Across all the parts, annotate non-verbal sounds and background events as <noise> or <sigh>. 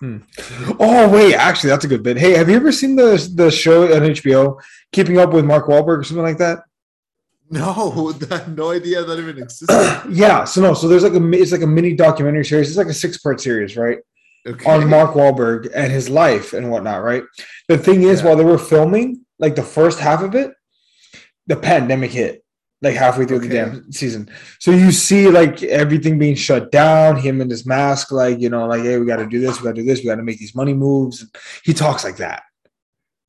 Hmm. Oh wait, actually, that's a good bit. Hey, have you ever seen the the show on HBO, Keeping Up with Mark Wahlberg or something like that? No, <laughs> no idea that even existed. <clears throat> yeah, so no, so there's like a it's like a mini documentary series. It's like a six part series, right? Okay. On Mark Wahlberg and his life and whatnot, right? The thing is, Yeah. while they were filming, like the first half of it, the pandemic hit, like halfway through the damn season. So you see like everything being shut down, him in his mask, like you know, like hey, we got to do this, we got to do this, we got to make these money moves. He talks like that.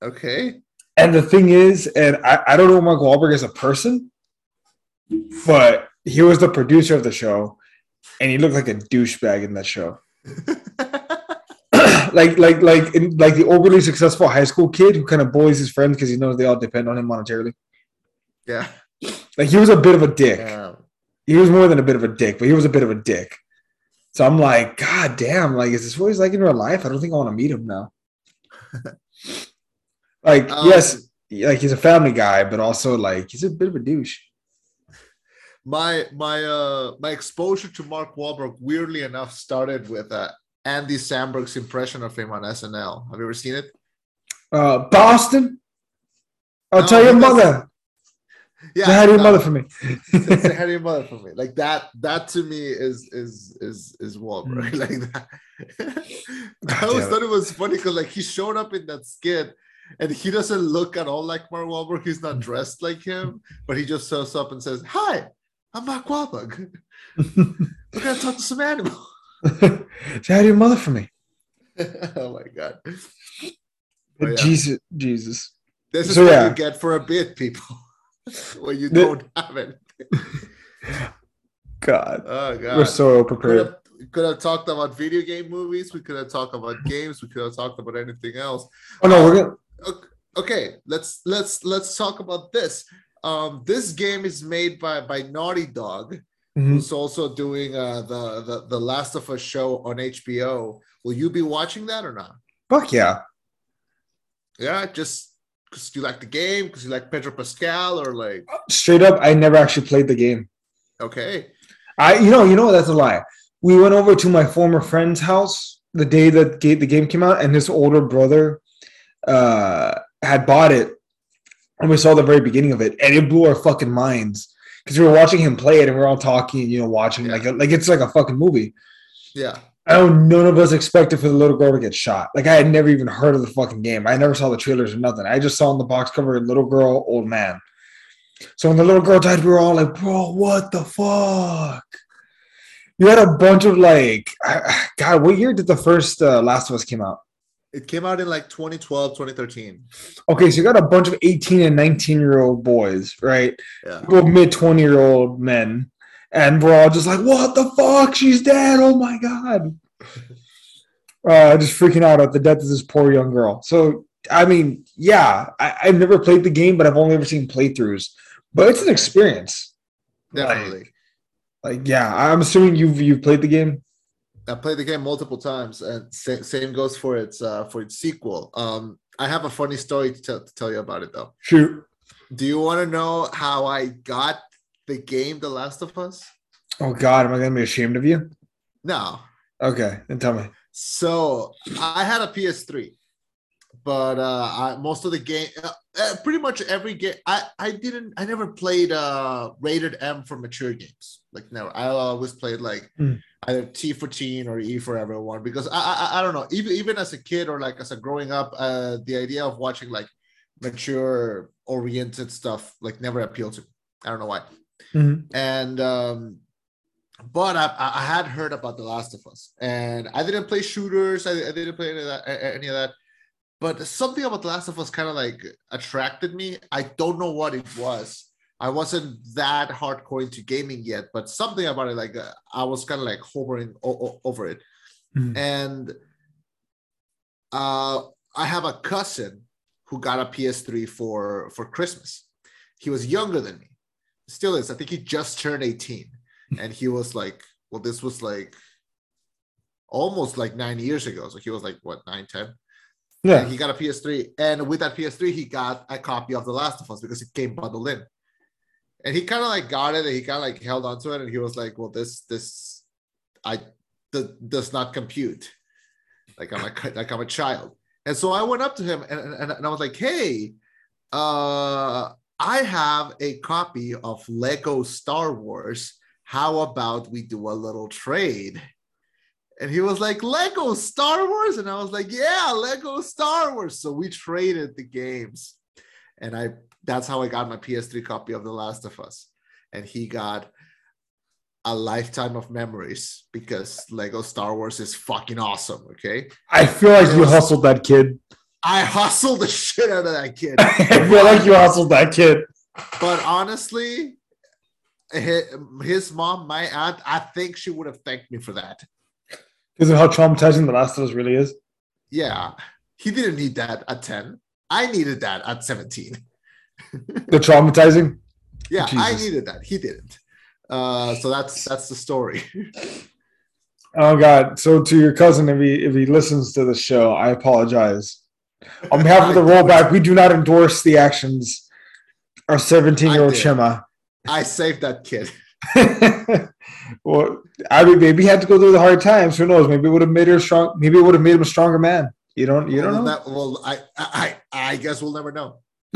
Okay. And the thing is, and I, I don't know Mark Wahlberg as a person, but he was the producer of the show, and he looked like a douchebag in that show. <laughs> like, like, like, in, like the overly successful high school kid who kind of bullies his friends because he knows they all depend on him monetarily. Yeah. Like he was a bit of a dick. Yeah. He was more than a bit of a dick, but he was a bit of a dick. So I'm like, God damn! Like, is this what he's like in real life? I don't think I want to meet him now. <laughs> like, Um, yes, like he's a family guy, but also like he's a bit of a douche. My my uh my exposure to Mark Wahlberg weirdly enough started with uh, Andy Samberg's impression of him on SNL. Have you ever seen it? Uh, Boston. I'll No, tell your mother. Yeah. Say hi to your mother for me. <laughs> say hi to your mother for me. Like that. That to me is is is is Wahlberg. Mm. <laughs> Like that. <laughs> I always it. thought it was funny because like he showed up in that skit. And he doesn't look at all like Mark Wahlberg. He's not dressed like him, but he just shows up and says, "Hi, I'm Mark Wahlberg. We're gonna talk to some animal." Say hi to your mother for me. oh my god. But yeah. Jesus, Jesus. This is So, what yeah. you get for a bit, people. <laughs> when you don't have it. <laughs> God, Oh god. we're so could prepared. have, could have talked about video game movies. We could have talked about games. We could have talked about anything else. Oh no, we're gonna. Ok- Okay, let's let's let's talk about this. Um, this game is made by by Naughty Dog, Mhm. who's also doing uh, the, the the Last of Us show on HBO. Will you be watching that or not? Fuck yeah. Yeah, just because you like the game, because you like Pedro Pascal, or like Straight up, I never actually played the game. okay, I, you know, you know, that's a lie. We went over to my former friend's house the day that the game came out, and his older brother uh, had bought it, and we saw the very beginning of it, and it blew our fucking minds because we were watching him play it, and we are all talking, you know, watching Yeah. like like it's like a fucking movie. yeah, I know none of us expected for the little girl to get shot. Like I had never even heard of the fucking game. I never saw the trailers or nothing. I just saw on the box cover little girl, old man. So when the little girl died, we were all like, "Bro, what the fuck?" You had a bunch of like, God, what year did the first uh, Last of Us came out? it came out in like 2012, 2013. Okay, so you got a bunch of 18 and 19 year old boys, right? Yeah, Well, mid 20 year old men. And we're all just like, what the fuck? She's dead. Oh my God. Uh, just freaking out at the death of this poor young girl. So, I mean, yeah, I, I've never played the game, but I've only ever seen playthroughs. But it's an experience. definitely. Like, yeah, I'm assuming you've you've played the game. I played the game multiple times, and sa- same goes for its uh, for its sequel. Um, I have a funny story to, tell to tell you about it though. Shoot. Do you want to know how I got the game The Last of Us? Oh God, am I gonna be ashamed of you? No. Okay, then tell me. So I had a PS3, but uh, I, most of the game, uh, uh, pretty much every game, I I didn't, I never played uh rated M for mature games. Like no, I always played like Hmm. either T for teen or E for everyone because I, I I don't know. Even even as a kid or like as a growing up, uh, the idea of watching like mature oriented stuff like never appealed to me. I don't know why Mhm. and um but I, I had heard about The Last of Us, and I didn't play shooters. I, I didn't play any of that. Any of that. But something about The Last of Us kind of like attracted me. I don't know what it was. I wasn't that hardcore into gaming yet, but something about it, like uh, I was kind of like hovering o- over it. Mhm. And uh, I have a cousin who got a PS3 for for Christmas. He was younger than me, still is. I think he just turned 18, and he was like, "Well, this was like almost like nine years ago." So he was like, "What, nine, 10? Yeah. And he got a PS3, and with that PS3, he got a copy of The Last of Us because it came bundled in. And he kind of like got it, and he kind of like held on to it, and he was like, "Well, this this I th- does not compute." like I'm a like I'm a child. And so I went up to him and, and, and I was like, hey, uh, I have a copy of Lego Star Wars. How about we do a little trade? And he was like, Lego Star Wars? And I was like, yeah, Lego Star Wars. So we traded the games. And I that's how I got my PS3 copy of The Last of Us. And he got a lifetime of memories because Lego Star Wars is fucking awesome. Okay. I feel like you hustled that kid. I hustled the shit out of that kid. <laughs> I feel like you hustled that kid. But honestly, his mom, my aunt, I think she would have thanked me for that. Because of how traumatizing The Last of Us really is. Yeah. He didn't need that at 10. I needed that at 17. <laughs> the traumatizing? Yeah, Jesus. I needed that. He didn't. Uh, so that's that's the story. oh God! So to your cousin, if he if he listens to the show, I apologize. On behalf of the rollback, we do not endorse the actions of 17 year old Chema. I saved that kid. <laughs> well, I mean, maybe he had to go through the hard times. Who knows? Maybe it would have made her strong. Maybe it would have made him a stronger man. You don't. You don't know. That, well, I, I, I guess we'll never know. <laughs>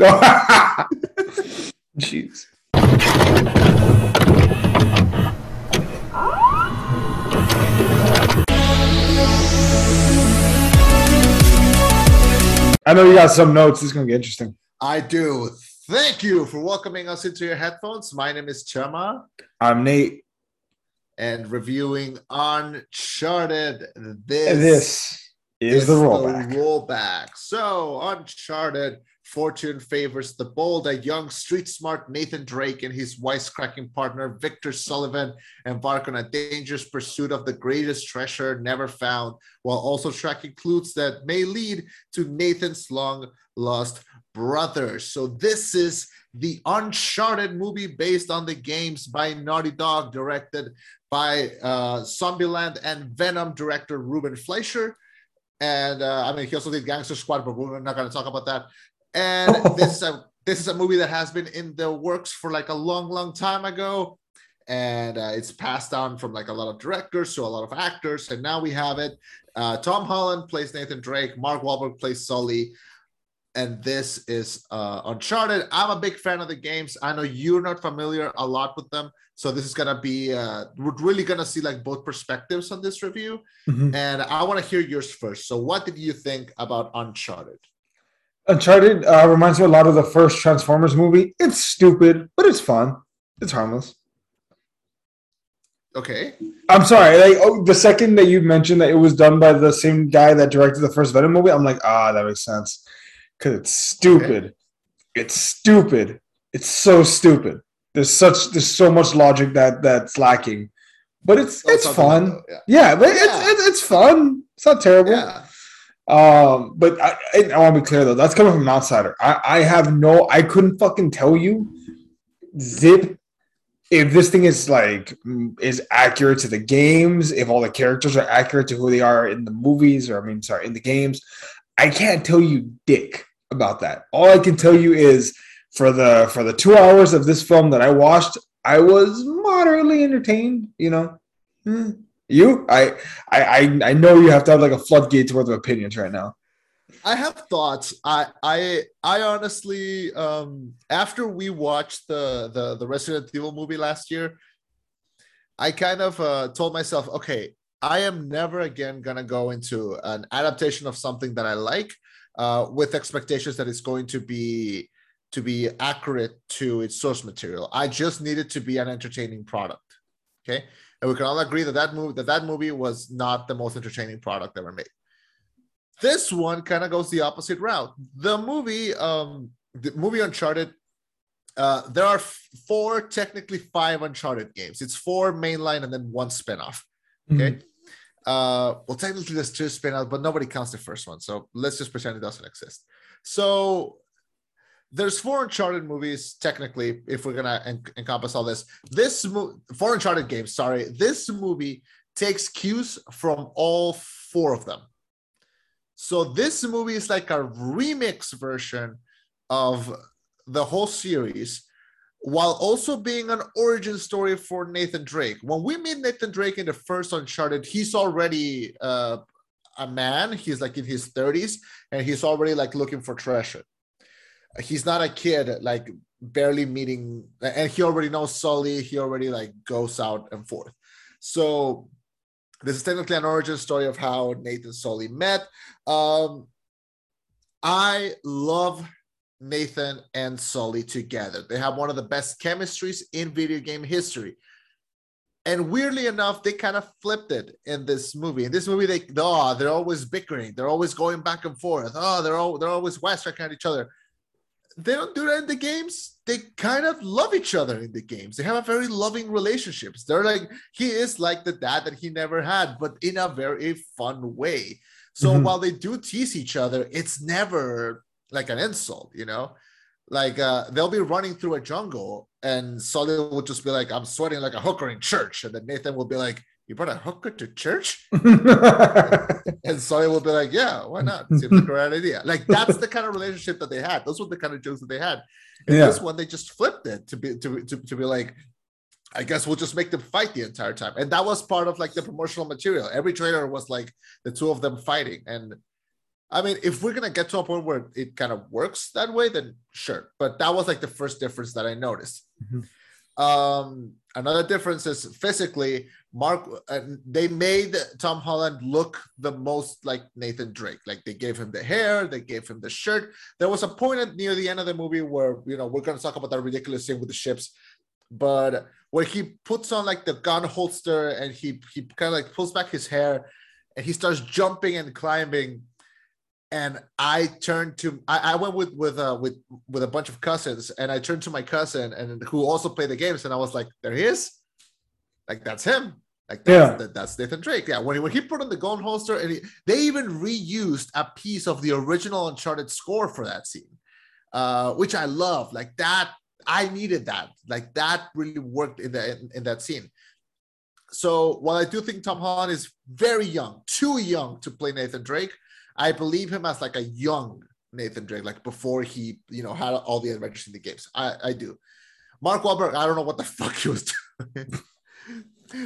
Jeez. I know you got some notes. This is going to be interesting. I do. Thank you for welcoming us into your headphones. My name is Chema. I'm Nate. And reviewing Uncharted. This, this is, the rollback. The rollback. So, Uncharted Fortune favors the bold, a young, street smart Nathan Drake and his wisecracking partner Victor Sullivan embark on a dangerous pursuit of the greatest treasure never found, while also tracking clues that may lead to Nathan's long lost brother. So, this is the Uncharted movie based on the games by Naughty Dog, directed by uh, Zombieland and Venom director Ruben Fleischer. And uh, I mean, he also did Gangster Squad, but we're not going to talk about that and <laughs> this is a this is a movie that has been in the works for like a long, long time ago, and uh, it's passed down from like a lot of directors to a lot of actors, and now we have it. Uh, Tom Holland plays Nathan Drake, Mark Wahlberg plays Sully, and this is uh, Uncharted. I'm a big fan of the games. I know you're not familiar a lot with them, so this is gonna be uh, we're really gonna see like both perspectives on this review, mm-hmm. and I want to hear yours first. So, what did you think about Uncharted? Uncharted uh, reminds me a lot of the first Transformers movie. It's stupid, but it's fun. It's harmless. Okay. I'm sorry. Like oh, the second that you mentioned that it was done by the same guy that directed the first Venom movie, I'm like, ah, that makes sense. Because it's stupid. Okay. It's stupid. It's so stupid. There's such there's so much logic that that's lacking, but it's it's fun. yeah. yeah. but yeah. It's, it's it's fun. It's not terrible. Yeah. Um, but I, I want to be clear though, that's coming from an outsider. I, I have no, I couldn't fucking tell you zip if this thing is like is accurate to the games, if all the characters are accurate to who they are in the movies, or I mean, sorry, in the games. I can't tell you dick about that. All I can tell you is for the for the two hours of this film that I watched, I was moderately entertained. You know. Hmm. You? I, I, I know you have to have like a floodgates worth of opinions right now. I have thoughts. I, I, I honestly, um, after we watched the the the Resident Evil movie last year, I kind of uh, told myself, okay, I am never again gonna go into an adaptation of something that I like uh, with expectations that it's going to be to be accurate to its source material. I just need it to be an entertaining product. Okay and we can all agree that that movie that that movie was not the most entertaining product ever made. This one kind of goes the opposite route. The movie, um, the movie Uncharted. Uh, there are four, technically five Uncharted games. It's four mainline and then one spinoff. Okay. Mm-hmm. Uh, well, technically there's two spinoffs, but nobody counts the first one. So let's just pretend it doesn't exist. So there's four Uncharted movies technically. If we're gonna en- encompass all this, this mo- four Uncharted games. Sorry, this movie takes cues from all four of them. So this movie is like a remix version of the whole series, while also being an origin story for Nathan Drake. When we meet Nathan Drake in the first Uncharted, he's already uh, a man. He's like in his 30s and he's already like looking for treasure. He's not a kid like barely meeting and he already knows Sully. He already like goes out and forth. So this is technically an origin story of how Nathan Sully met. Um, I love Nathan and Sully together. They have one of the best chemistries in video game history. And weirdly enough, they kind of flipped it in this movie. In this movie, they oh, they're always bickering. They're always going back and forth. Oh, they're all they're always westering at each other. They don't do that in the games. They kind of love each other in the games. They have a very loving relationships. They're like he is like the dad that he never had, but in a very fun way. So mm-hmm. while they do tease each other, it's never like an insult, you know? Like uh, they'll be running through a jungle and Sully will just be like, I'm sweating like a hooker in church. And then Nathan will be like, You brought a hooker to church? <laughs> and Sully will be like, Yeah, why not? Seems like a right idea. Like that's the kind of relationship that they had. Those were the kind of jokes that they had. And yeah. this one, they just flipped it to be to, to, to be like, I guess we'll just make them fight the entire time. And that was part of like the promotional material. Every trailer was like the two of them fighting. And I mean, if we're gonna get to a point where it kind of works that way, then sure. But that was like the first difference that I noticed. Mm-hmm. Um, another difference is physically. Mark, uh, they made Tom Holland look the most like Nathan Drake. Like they gave him the hair, they gave him the shirt. There was a point at, near the end of the movie where you know we're gonna talk about that ridiculous scene with the ships, but where he puts on like the gun holster and he he kind of like pulls back his hair and he starts jumping and climbing and I turned to I, I went with with uh, with with a bunch of cousins, and I turned to my cousin and who also played the games, and I was like, "There he is, like that's him, like that's, yeah. that, that's Nathan Drake." Yeah, when he, when he put on the gun holster, and he, they even reused a piece of the original Uncharted score for that scene, uh, which I love. Like that, I needed that. Like that really worked in the in, in that scene. So while I do think Tom Holland is very young, too young to play Nathan Drake, I believe him as like a young Nathan Drake, like before he, you know, had all the adventures in the games. I, I do. Mark Wahlberg, I don't know what the <laughs> fuck he was doing.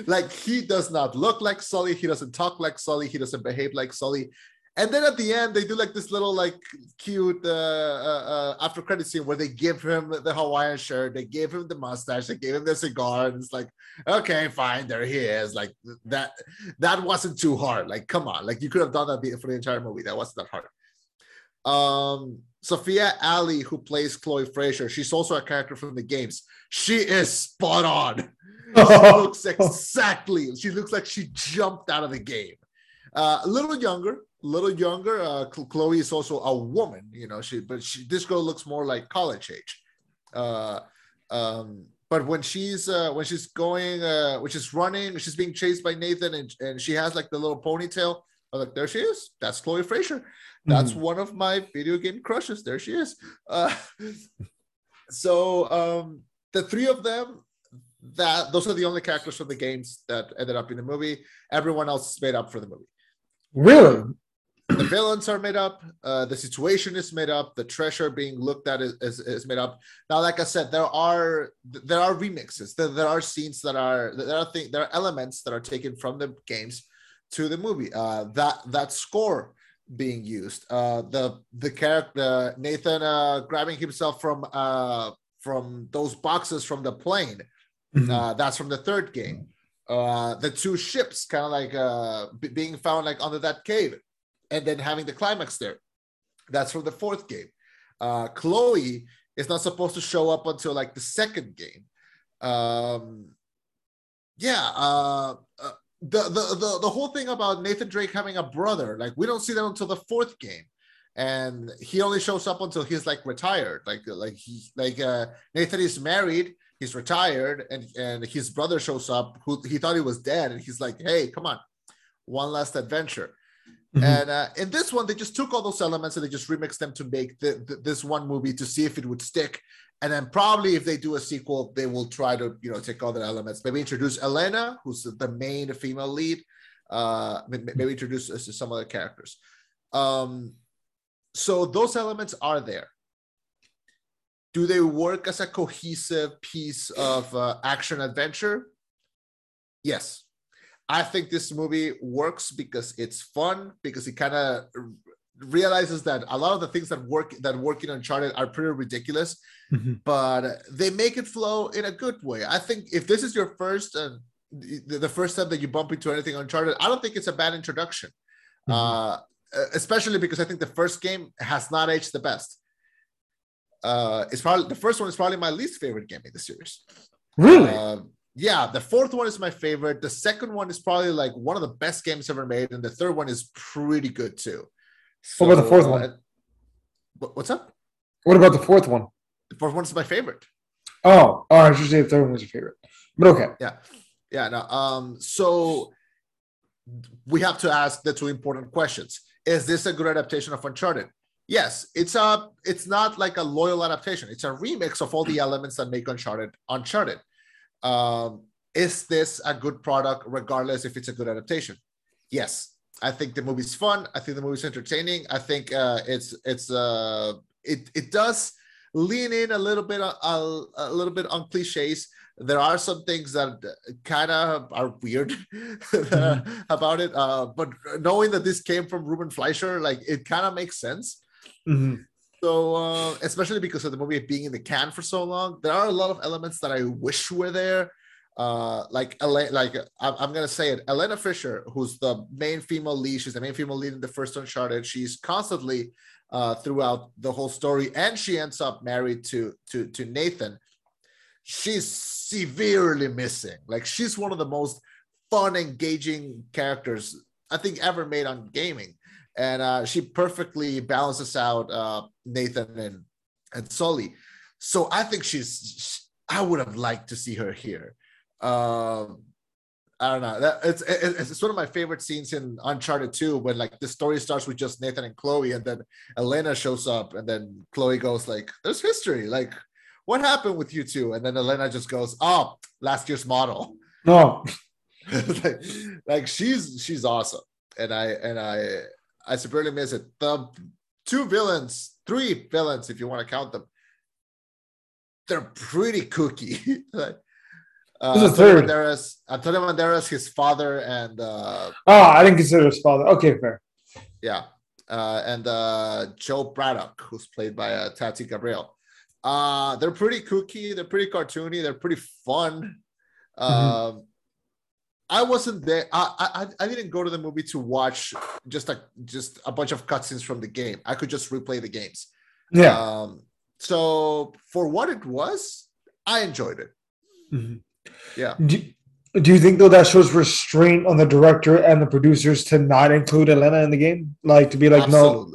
Like he does not look like Sully. He doesn't talk like Sully. He doesn't behave like Sully. And then at the end, they do like this little like cute uh, uh, uh, after credit scene where they give him the Hawaiian shirt, they gave him the mustache, they gave him the cigar, and it's like, okay, fine, there he is. Like that, that wasn't too hard. Like, come on, like you could have done that for the entire movie. That wasn't that hard. Um, Sophia Ali, who plays Chloe Frazer, she's also a character from the games. She is spot on. <laughs> She looks exactly. She looks like she jumped out of the game. Uh, a little younger, a little younger. Uh, Chloe is also a woman, you know. She, but she, this girl looks more like college age. Uh, um, but when she's uh, when she's going, uh, when she's running, she's being chased by Nathan, and, and she has like the little ponytail. I'm like, there she is. That's Chloe Frazer. That's mm. one of my video game crushes. There she is. Uh, <laughs> so um, the three of them, that those are the only characters from the games that ended up in the movie. Everyone else is made up for the movie. Really? the villains are made up uh, the situation is made up the treasure being looked at is, is, is, made up now like i said there are there are remixes there, there are scenes that are there are things there are elements that are taken from the games to the movie uh, that that score being used uh, the the character nathan uh, grabbing himself from uh, from those boxes from the plane mm-hmm. Uh, that's from the third game uh, the two ships kind of like uh, being found like under that cave and then having the climax there. That's from the fourth game. Uh, Chloe is not supposed to show up until like the second game. Um, yeah, uh, uh, the, the the the whole thing about Nathan Drake having a brother, like we don't see that until the fourth game, and he only shows up until he's like retired. Like like he like uh, Nathan is married, he's retired, and and his brother shows up who he thought he was dead, and he's like, hey, come on, one last adventure. Mm-hmm. And uh, in this one, they just took all those elements and they just remixed them to make the, the, this one movie to see if it would stick. And then probably if they do a sequel, they will try to you know take all the elements. Maybe introduce Elena, who's the main female lead. Uh, maybe introduce uh, some other characters. Um, so those elements are there. Do they work as a cohesive piece of uh, action adventure? Yes. I think this movie works because it's fun, because it kind of realizes that a lot of the things that work that work in Uncharted are pretty ridiculous, Mm-hmm. but they make it flow in a good way. I think if this is your first uh, the, first time that you bump into anything Uncharted, I don't think it's a bad introduction. Mhm. Uh, especially because I think the first game has not aged the best. Uh, it's probably the first one is probably my least favorite game in the series. Really? Uh, yeah, the fourth one is my favorite. The second one is probably like one of the best games ever made, and the third one is pretty good too. What about the fourth uh, one? what- what's up? what about the fourth one? The fourth one is my favorite. Oh, oh, I should say the third one was your favorite. But okay. Yeah, yeah. No, um, so we have to ask the two important questions: Is this a good adaptation of Uncharted? Yes, it's a. It's not like a loyal adaptation. It's a remix of all the elements that make Uncharted Uncharted. Um, is this a good product, regardless if it's a good adaptation? Yes, I think the movie's fun. I think the movie's entertaining. I think uh, it's it's uh, it it does lean in a little bit a, a little bit on cliches. There are some things that kind of are weird <laughs> about it, uh, but knowing that this came from Ruben Fleischer, like it kind of makes sense. Mhm. So, uh, especially because of the movie being in the can for so long, there are a lot of elements that I wish were there. Uh, like, Ele- like I'm, I'm gonna say it, Elena Fisher, who's the main female lead, she's the main female lead in the first Uncharted. She's constantly uh, throughout the whole story, and she ends up married to to to Nathan. She's severely missing. Like, she's one of the most fun, engaging characters I think ever made on gaming and uh, she perfectly balances out uh, Nathan and and Sully. So I think she's. I would have liked to see her here. Um, I don't know. That, it's, it's it's one of my favorite scenes in Uncharted 2 when like the story starts with just Nathan and Chloe, and then Elena shows up, and then Chloe goes like, "There's history. Like, what happened with you two? And then Elena just goes, "Oh, last year's model." No. <laughs> like, like she's she's awesome and i and i i severely miss it the two villains three villains if you want to count them they're pretty kooky. <laughs> like uh, Who's the Antonio third? Banderas, Antonio Banderas, his father, and uh, Oh, I didn't consider his father. Okay, fair. yeah, uh, and uh, Jo Braddock, who's played by uh, Tati Gabriel. Uh, they're pretty kooky. They're pretty cartoony. They're pretty fun. Um, I wasn't there. I, I I didn't go to the movie to watch just a just a bunch of cutscenes from the game. I could just replay the games. Yeah. Um, so for what it was, I enjoyed it. Mhm. Yeah. Do, do you think though that shows restraint on the director and the producers to not include Elena in the game? Like to be like, no,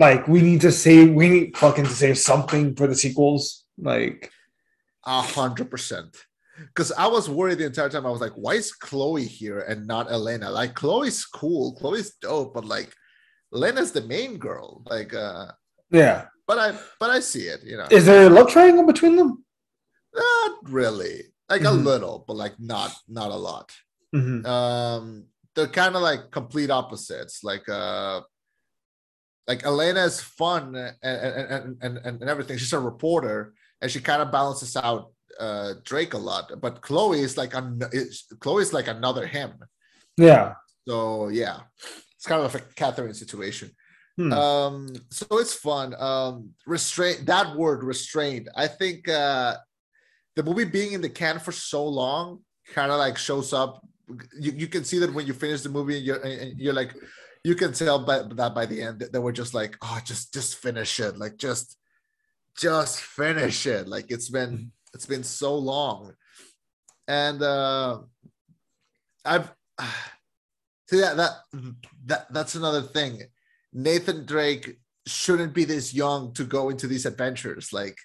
like we need to save, we need fucking to save something for the sequels. Like, A hundred percent. Because I was worried the entire time. I was like, why is Chloe here and not Elena? Like Chloe's cool, Chloe's dope, but like Elena's the main girl. Like uh yeah. but I but I see it, you know. Is there a love triangle between them? Not really. Like a Mhm. little, but like not not a lot. Mhm. Um they're kind of like complete opposites. Like uh like Elena is fun and and, and, and, and everything. She's a reporter and she kind of balances out uh Drake a lot. But Chloe is like an is, Chloe is like another him. Yeah. So yeah, it's kind of a Catherine situation. Hmm. Um, so it's fun. Um, restraint that word restraint. I think uh the movie being in the can for so long kind of like shows up. You, you can see that when you finish the movie, you're and you're like, you can tell by that by the end that they were just like, oh, just just finish it, like just just finish it. Like it's been it's been so long, and uh I've <sighs> see that that that that's another thing. Nathan Drake shouldn't be this young to go into these adventures. Like,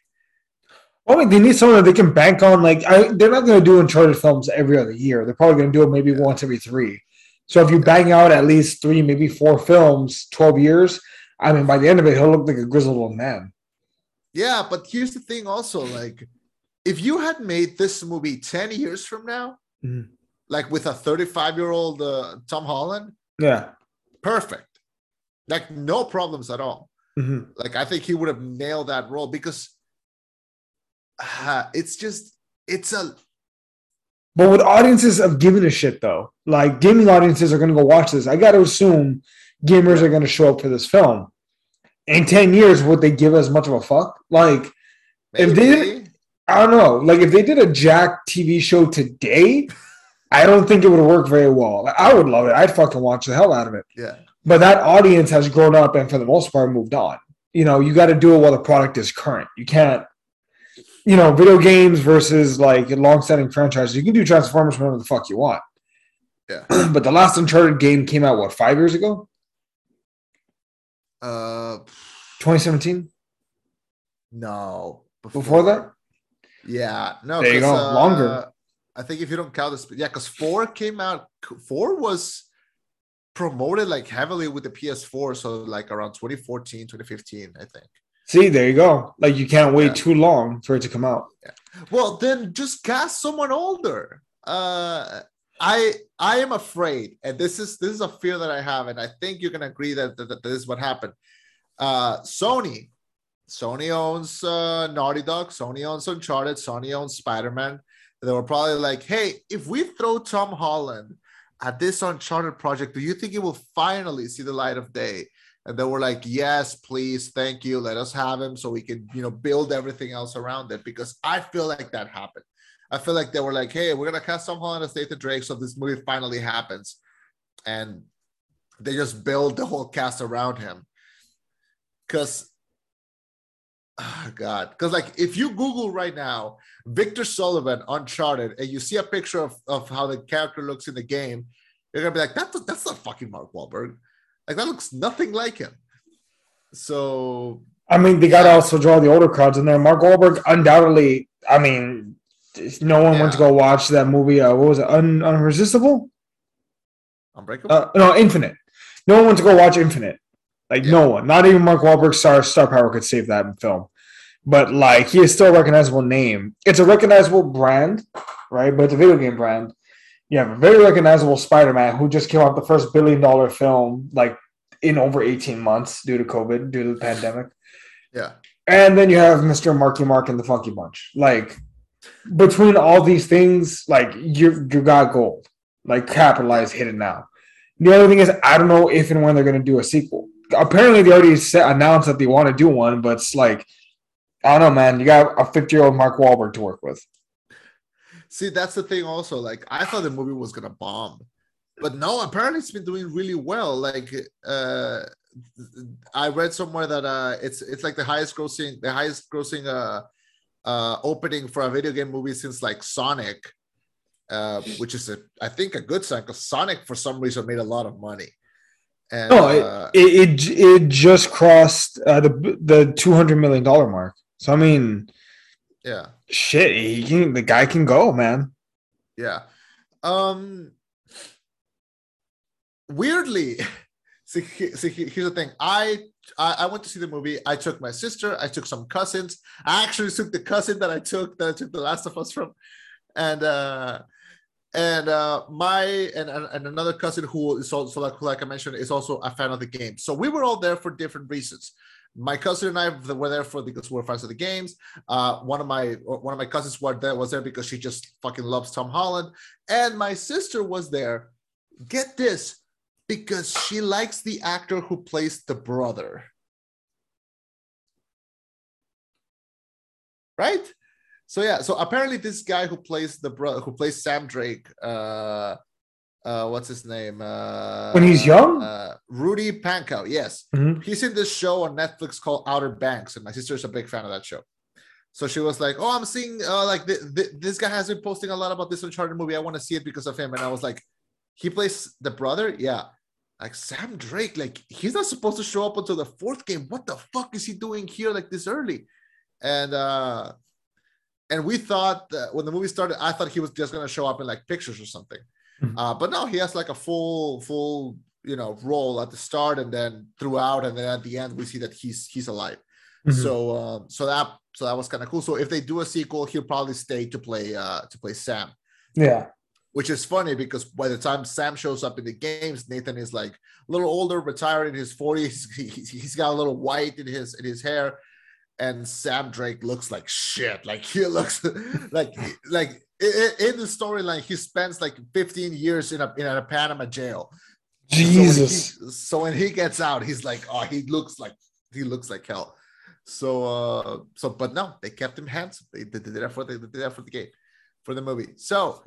mean, they need someone that they can bank on. Like, I, they're not going to do Uncharted films every other year. They're probably going to do it maybe once every three. So if you bang out at least three, maybe four films, twelve years, I mean, by the end of it, he'll look like a grizzled old man. yeah, but here's the thing also, like, if you had made this movie 10 years from now, Mhm. like with a 35 year old uh, Tom Holland, Yeah. perfect. Like, no problems at all. Mhm. Like, I think he would have nailed that role because uh, <sighs> it's just, it's a, But with audiences of giving a shit though, like gaming audiences are gonna go watch this. I gotta assume gamers are gonna show up for this film. In 10 years, would they give as much of a fuck? Like, if they I don't know. Like if they did a Jak TV show today, I don't think it would work very well. Like, I would love it. I'd fucking watch the hell out of it. yeah, But that audience has grown up and for the most part moved on. You know, you got to do it while the product is current. You can't, you know, video games versus like long-standing franchises. You can do Transformers whenever the fuck you want. Yeah. <clears throat> but the last Uncharted game came out what five years ago, uh, 2017. no, Before that, Yeah, no. There you go, longer. uh, I think if you don't count this, yeah, because four came out. Four was promoted like heavily with the PS4, so like around 2014, 2015, I think. see, there you go. Like you can't wait Yeah. too long for it to come out. Well, then just cast someone older. Uh, I I am afraid, and this is this is a fear that I have, and I think you're gonna agree that, that, that this is what happened. Uh, Sony, Sony owns uh, Naughty Dog, Sony owns Uncharted, Sony owns Spider Man. They were probably like, "Hey, if we throw Tom Holland at this Uncharted project, do you think it will finally see the light of day?" And they were like, "Yes, please, thank you. Let us have him so we can, you know, build everything else around it." Because I feel like that happened. I feel like they were like, "Hey, we're gonna cast Tom Holland as Nathan Drake, so this movie finally happens," and they just build the whole cast around him. Because, oh God, because like if you Google right now Victor Sullivan Uncharted and you see a picture of, of how the character looks in the game, you're gonna be like, "That's that's not fucking Mark Wahlberg. Like that looks nothing like him." So I mean, they got to also draw the older crowds in there. Mark Wahlberg, undoubtedly. I mean, no one went to go watch that movie. Uh, what was it? Un- Unresistible? Unbreakable. Uh, no, Infinite. No one went to go watch Infinite. Like Yeah. no one. Not even Mark Wahlberg's star star power could save that film. But like, he is still a recognizable name. It's a recognizable brand, right? But it's a video game brand. You have a very recognizable Spider-Man who just came out the first billion dollar film like in over 18 months due to COVID, due to the pandemic. yeah. And then you have Mr. Marky Mark and the Funky Bunch. Like between all these things, like you you got gold. Like capitalize, hit it now. The other thing is, I don't know if and when they're going to do a sequel. Apparently, they already set, announced that they want to do one, but it's like I don't know, man. You got a fifty-year-old Mark Wahlberg to work with. See, that's the thing. Also, like I thought the movie was gonna bomb, but no. Apparently, it's been doing really well. Like, uh, I read somewhere that uh, it's it's like the highest grossing, the highest grossing uh, uh, opening for a video game movie since like Sonic, uh, which is a I think a good sign because Sonic for some reason made a lot of money. And No, it uh, it, it, it just crossed uh, the the two hundred million dollar mark. So I mean, yeah. shit, he can, the guy can go, man. Yeah. Um weirdly, <laughs> see, see here's the thing. I, I I went to see the movie. I took my sister, I took some cousins. I actually took the cousin that I took that I took The Last of Us from. And uh and uh my and, and another cousin who is also like like I mentioned is also a fan of the game. So we were all there for different reasons. My cousin and I were there for because we're fans of the games. Uh, one of my one of my cousins were there was there because she just fucking loves Tom Holland, and my sister was there. Get this, because she likes the actor who plays the brother. Right? So yeah, so apparently this guy who plays the brother who plays Sam Drake, uh uh what's his name? Uh When he's young? Uh Rudy Pankow, yes. Mhm. He's in this show on Netflix called Outer Banks, and my sister's a big fan of that show. So she was like, "Oh, I'm seeing uh, like th- th- this guy has been posting a lot about this Uncharted movie. I want to see it because of him." And I was like, "He plays the brother, yeah." Like Sam Drake, like he's not supposed to show up until the fourth game. What the fuck is he doing here like this early? And uh and we thought that when the movie started, I thought he was just gonna show up in like pictures or something. Mhm. Uh, but no, he has like a full, full, you know, role at the start and then throughout, and then at the end we see that he's he's alive. Mhm. So um, so that so that was kind of cool. So if they do a sequel, he'll probably stay to play uh to play Sam, Yeah. which is funny because by the time Sam shows up in the games, Nathan is like a little older, retired in his 40s. <laughs> He, he's got a little white in his in his hair. And Sam Drake looks like shit. Like he looks <laughs> like like in, the storyline, he spends like 15 years in a in a Panama jail. Jesus. So when, he, so when he gets out, he's like, oh, he looks like he looks like hell. So uh so but no, they kept him handsome. They, they did that for the they did that for the game, for the movie. So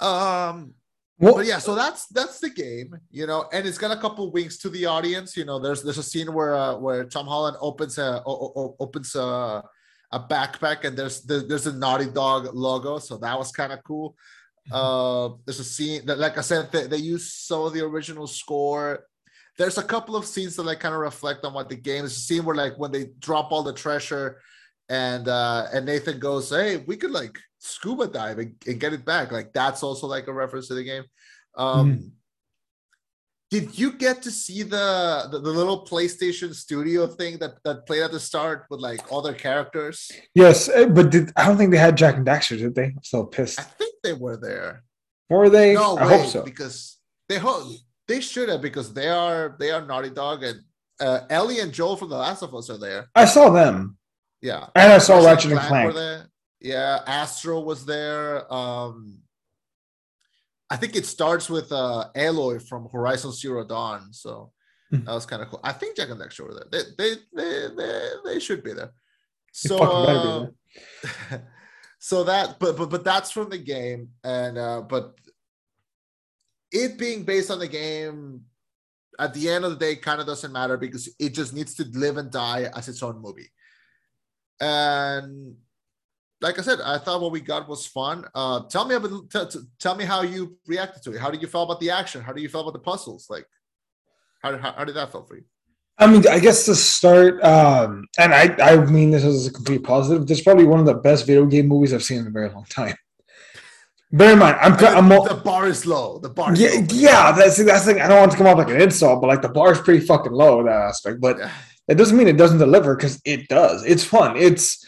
um Well, but yeah, so that's that's the game, you know, and it's got a couple winks to the audience. You know, there's there's a scene where uh, where Tom Holland opens a o- o- opens a, a backpack and there's there's, a Naughty Dog logo, so that was kind of cool. Uh, there's a scene that, like I said, they, they use some of the original score. There's a couple of scenes that like kind of reflect on what the game is. A scene where like when they drop all the treasure, and uh and Nathan goes, "Hey, we could like scuba dive and, and get it back." Like that's also like a reference to the game. Um, did you get to see the, the the little PlayStation Studio thing that that played at the start with like all their characters? yes, eh, but did, I don't think they had Jak and Daxter, did they? I'm still pissed. I think they were there. Were they? No, I wait, hope so. because they ho- they should have because they are they are Naughty Dog and uh, Ellie and Joel from The Last of Us are there. I saw them, Yeah, and I saw Ratchet Ratchet and Clank. Yeah, Astro was there. Um, I think it starts with uh Aloy from Horizon Zero Dawn, so Hmm. that was kind of cool. I think Jak and Daxter were there. They they they they, they should be there. So be uh, <laughs> so that but but but that's from the game and uh but it being based on the game at the end of the day kind of doesn't matter because it just needs to live and die as its own movie and like i said i thought what we got was fun uh tell me about t- t- tell me how you reacted to it how did you feel about the action how do you feel about the puzzles like how, how, how did that feel for you I mean, I guess to start, um, and I, I mean this is a complete positive. This is probably one of the best video game movies I've seen in a very long time. <laughs> Bear in mind, I'm, I'm, the bar is low the bar is yeah, low. yeah. That's that's the thing. I don't want to come off like an insult, but like the bar is pretty fucking low in that aspect. But it doesn't mean it doesn't deliver because it does. It's fun. It's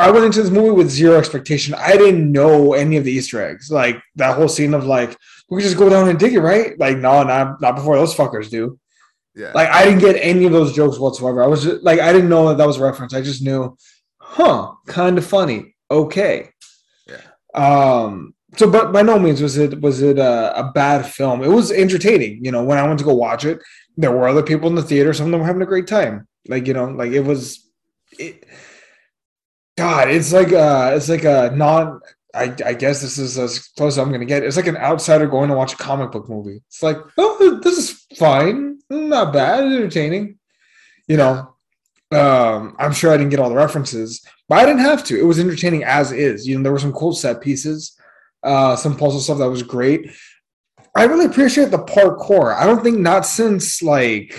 I went into this movie with zero expectation. I didn't know any of the Easter eggs. Like that whole scene of like we could just go down and dig it, right? Like no, not not before those fuckers do. yeah Like I didn't get any of those jokes whatsoever. I was just like I didn't know that that was a reference. I just knew, huh, kind of funny. Okay. Yeah. Um. So, but by no means was it was it a, a bad film. It was entertaining. You know, when I went to go watch it, there were other people in the theater. Some of them were having a great time. Like you know, like it was. It, God, it's like uh it's like a non. I, I guess this is as close as I'm gonna get. It's like an outsider going to watch a comic book movie. It's like, oh, this is fine, not bad, entertaining. You know, um, I'm sure I didn't get all the references, but I didn't have to. It was entertaining as is. You know, there were some cool set pieces, uh, some puzzle stuff that was great. I really appreciate the parkour. I don't think not since like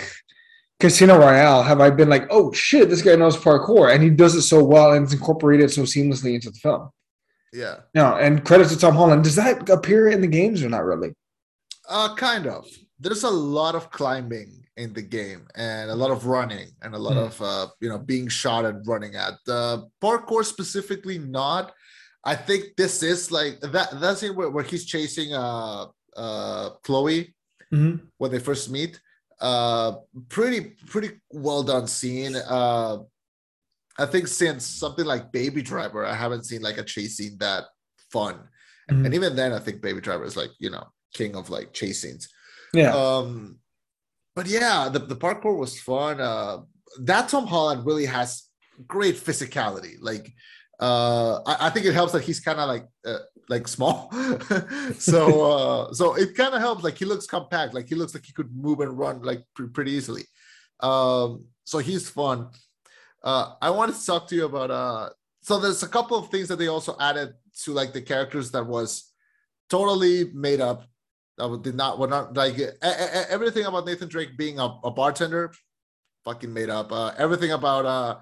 Casino Royale have I been like, oh shit, this guy knows parkour, and he does it so well and it's incorporated so seamlessly into the film. yeah No, and credit to Tom Holland. Does that appear in the games or not really? Uh, kind of. There's a lot of climbing in the game and a lot of running and a lot Mhm. of uh, you know being shot and running at. Uh, parkour specifically, not. I think this is like that. That's it where, where he's chasing uh uh Chloe Mm-hmm. when they first meet. Uh, pretty pretty well done scene. Uh, I think since something like Baby Driver, I haven't seen like a chase scene that fun. Mhm. And even then, I think Baby Driver is like you know king of like chase scenes. Yeah. Um, but yeah, the, the parkour was fun. Uh, that Tom Holland really has great physicality. Like, uh, I, I think it helps that he's kind of like uh, like small. <laughs> so <laughs> uh, so it kind of helps. Like he looks compact. Like he looks like he could move and run like pre- pretty easily. Um, so he's fun. Uh, I wanted to talk to you about uh. So there's a couple of things that they also added to like the characters that was totally made up that did not were not like e- e- everything about Nathan Drake being a, a bartender, fucking made up. Uh, everything about uh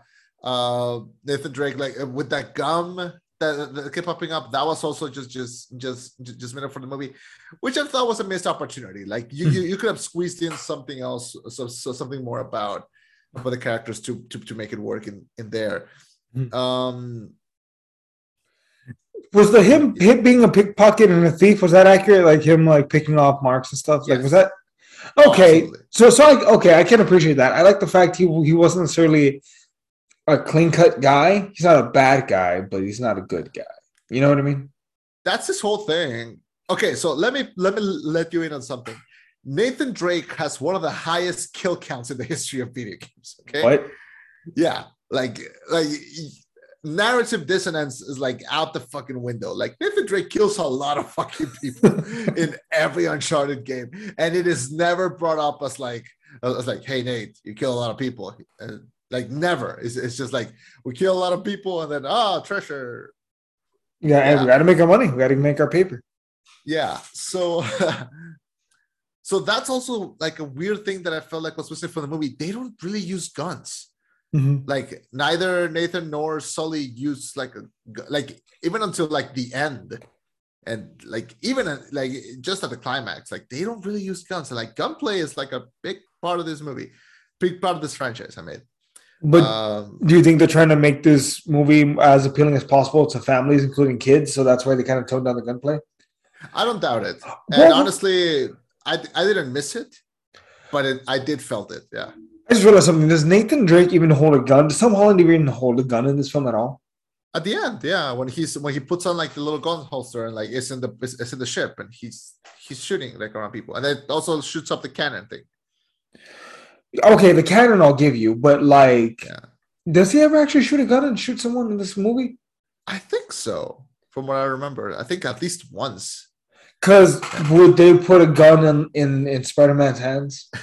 uh Nathan Drake like with that gum that, that kept popping up that was also just just just just made up for the movie, which I thought was a missed opportunity. Like you you, you could have squeezed in something else, so, so something more about about the characters to to to make it work in in there. Mhm. Um Was the him him being a pickpocket and a thief was that accurate? Like him like picking off marks and stuff. Like was that okay? absolutely. So so like okay, I can appreciate that. I like the fact he he wasn't necessarily a clean cut guy. He's not a bad guy, but he's not a good guy. You know what I mean? That's his whole thing. Okay, so let me let me let you in on something. Nathan Drake has one of the highest kill counts in the history of video games. Okay. What? Yeah, like like narrative dissonance is like out the fucking window. Like Nathan Drake kills a lot of fucking people <laughs> in every Uncharted game, and it is never brought up as like as like, hey Nate, you kill a lot of people. And like never. It's, it's just like we kill a lot of people, and then oh treasure. Yeah, Yeah. we got to make our money. We got to make our paper. Yeah. So <laughs> so that's also like a weird thing that I felt like was missing from the movie. They don't really use guns. Mhm. like neither Nathan nor Sully used like a like even until like the end, and like even like just at the climax, like they don't really use guns. And like gunplay is like a big part of this movie, big part of this franchise. I made. But um, do you think they're trying to make this movie as appealing as possible to families, including kids? So that's why they kind of toned down the gunplay. I don't doubt it. And Well- honestly, I I didn't miss it, but it, I did felt it. Yeah. I just realized something. Does Nathan Drake even hold a gun? Does Tom Holland even hold a gun in this film at all? At the end, yeah, when he's when he puts on like the little gun holster and like it's in the it's, it's in the ship and he's he's shooting like around people and then also shoots up the cannon thing. Okay, the cannon I'll give you, but like, Yeah. does he ever actually shoot a gun and shoot someone in this movie? I think so, from what I remember. I think at least once. Because would they put a gun in in, in Spider Man's hands? <laughs>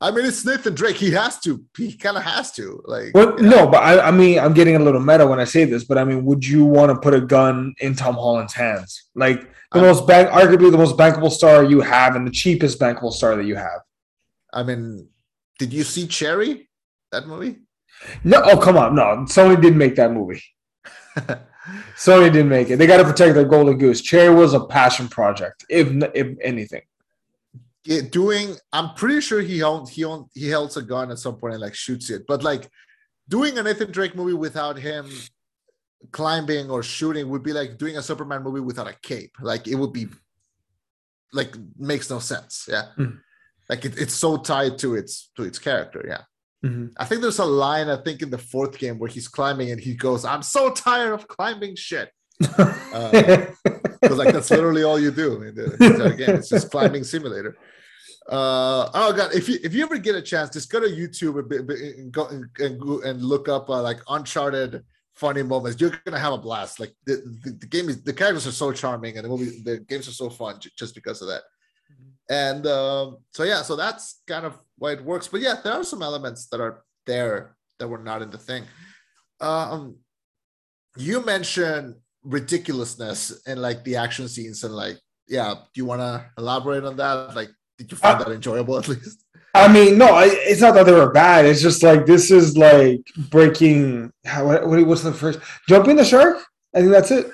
I mean, it's Nathan Drake. He has to. He kind of has to. Like, Well, yeah. no, but I, I mean, I'm getting a little meta when I say this, but I mean, would you want to put a gun in Tom Holland's hands? Like the I'm- most bank, arguably the most bankable star you have, and the cheapest bankable star that you have. I mean, did you see Cherry? That movie? No, oh come on, no, Sony didn't make that movie. <laughs> Sony didn't make it. They got to protect their golden goose. Cherry was a passion project, if if anything. Yeah, doing. I'm pretty sure he owned. He owned. He holds a gun at some point and like shoots it. But like doing an Nathan Drake movie without him climbing or shooting would be like doing a Superman movie without a cape. Like it would be like makes no sense. Yeah. Mm. Like it, it's so tied to its to its character. Yeah. Mhm. I think there's a line I think in the fourth game where he's climbing and he goes, "I'm so tired of climbing shit." <laughs> Because like that's literally all you do in the entire game. It's just climbing simulator. Uh, oh god! If you if you ever get a chance, just go to YouTube and, be- be- and go and, and, and look up uh, like Uncharted funny moments. You're gonna have a blast. Like the, the, the game is the characters are so charming and the movie the games are so fun ju- just because of that. And um, so yeah, so that's kind of why it works. But yeah, there are some elements that are there that were not in the thing. Um, you mentioned ridiculousness in like the action scenes and like yeah do you want to elaborate on that like did you find Uh, that enjoyable at least I mean, no, it's not that they were bad. It's just like this is like breaking. What, what- what's the first? Jumping the shark. I think that's it.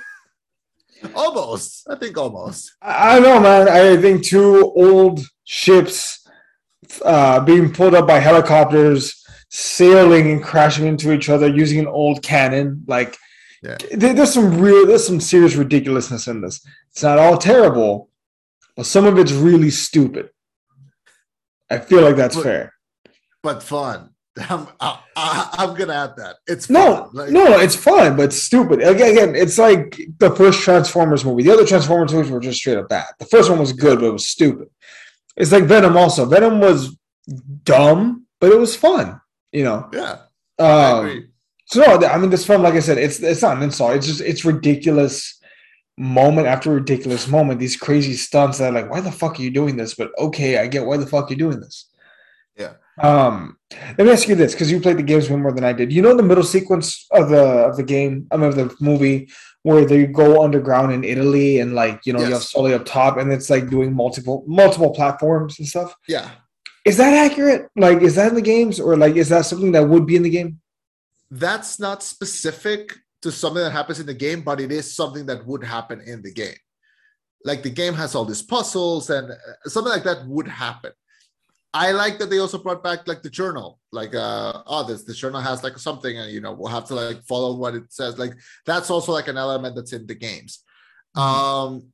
<laughs> almost i think almost I, I don't know, man. I think two old ships uh, being pulled up by helicopters, sailing and crashing into each other using an old cannon. Like, Yeah. there's some real, there's some serious ridiculousness in this. It's not all terrible, but some of it's really stupid. I feel like that's But- fair. but fun i'm I, i'm gonna add that it's No. Like, no, it's fun, but stupid. Again, again, it's like the first Transformers movie. The other Transformers movies were just straight up bad. The first one was good, but it was stupid. It's like Venom. Also, Venom was dumb, but it was fun. You know. yeah Um, so no, I mean, this film, like I said, it's it's not an insult. It's just it's ridiculous. Moment after ridiculous moment, these crazy stunts that are like, why the fuck are you doing this? But okay, I get why the fuck you're doing this. Um, let me ask you this, because you played the games way more than I did. You know the middle sequence of the of the game, I mean of the movie, where they go underground in Italy and like you know you have Yes. Sully up top, and it's like doing multiple multiple platforms and stuff. yeah Is that accurate? Like, is that in the games, or like is that something that would be in the game? that's not specific to something that happens in the game but it is something that would happen in the game like the game has all these puzzles and uh, something like that would happen i like that they also brought back like the journal like uh oh this the journal has like something and you know we'll have to like follow what it says like that's also like an element that's in the games um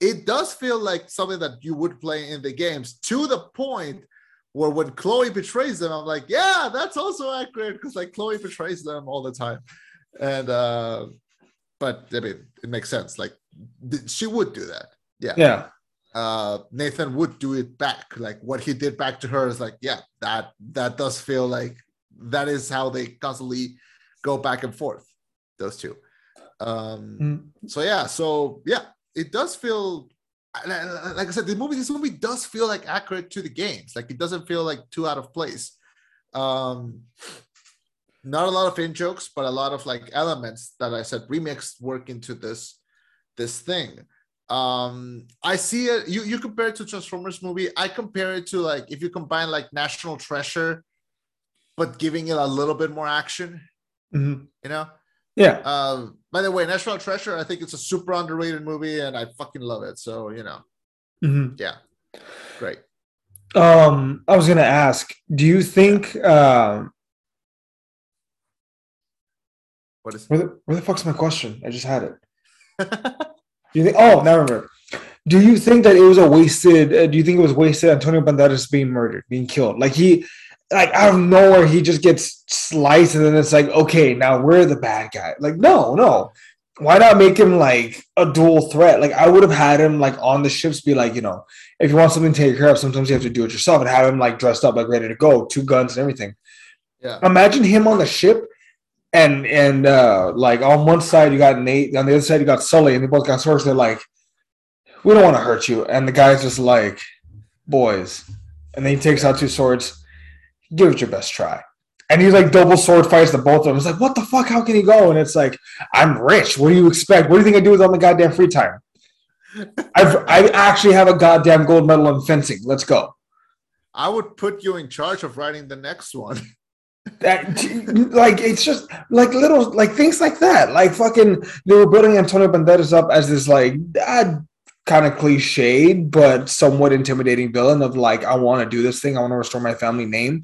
it does feel like something that you would play in the games to the point where when Chloe betrays them, I'm like, yeah, that's also accurate because like Chloe betrays them all the time. And uh but I mean, it makes sense. Like she would do that. Yeah. Yeah. Uh, Nathan would do it back. Like what he did back to her is like, yeah, that that does feel like that is how they constantly go back and forth. Those two. Um, Mm. so yeah, so yeah, it does feel like I said, the movie, this movie does feel like accurate to the games. Like it doesn't feel like too out of place. Um, not a lot of in jokes, but a lot of like elements that I said remixed work into this this thing. Um, I see it. You you compare it to Transformers movie. I compare it to like if you combine like National Treasure, but giving it a little bit more action. Mhm. You know. Yeah. Um, by the way, National Treasure, I think it's a super underrated movie, and I fucking love it. So you know, Mhm. yeah, great. Um, I was gonna ask, do you think um What is? where the where the fuck's my question? I just had it. <laughs> Do you think? Oh, now I remember. Do you think that it was a wasted? Uh, do you think it was wasted? Antonio Banderas being murdered, being killed, like he, like out of nowhere, he just gets sliced, and then it's like, okay, now we're the bad guy. Like, no, no. Why not make him like a dual threat? Like, I would have had him like on the ships, be like, you know, if you want something to take care of, sometimes you have to do it yourself, and have him like dressed up, like ready to go, two guns and everything. yeah, Imagine him on the ship, and and uh like on one side you got Nate, on the other side you got Sully, and they both got swords. They're like, "We don't want to hurt you," and the guy's just like, "Boys," and then he takes out two swords. Give it your best try. And he's like double sword fights the both of them. It's like, what the fuck? How can he go? And it's like, I'm rich. What do you expect? What do you think I do with all my goddamn free time? <laughs> I've I actually have a goddamn gold medal in fencing. Let's go. I would put you in charge of writing the next one. That like it's just like little like things like that. Like fucking they were building antonio banderas up as this like uh, kind of cliched but somewhat intimidating villain of like i want to do this thing. I want to restore my family name.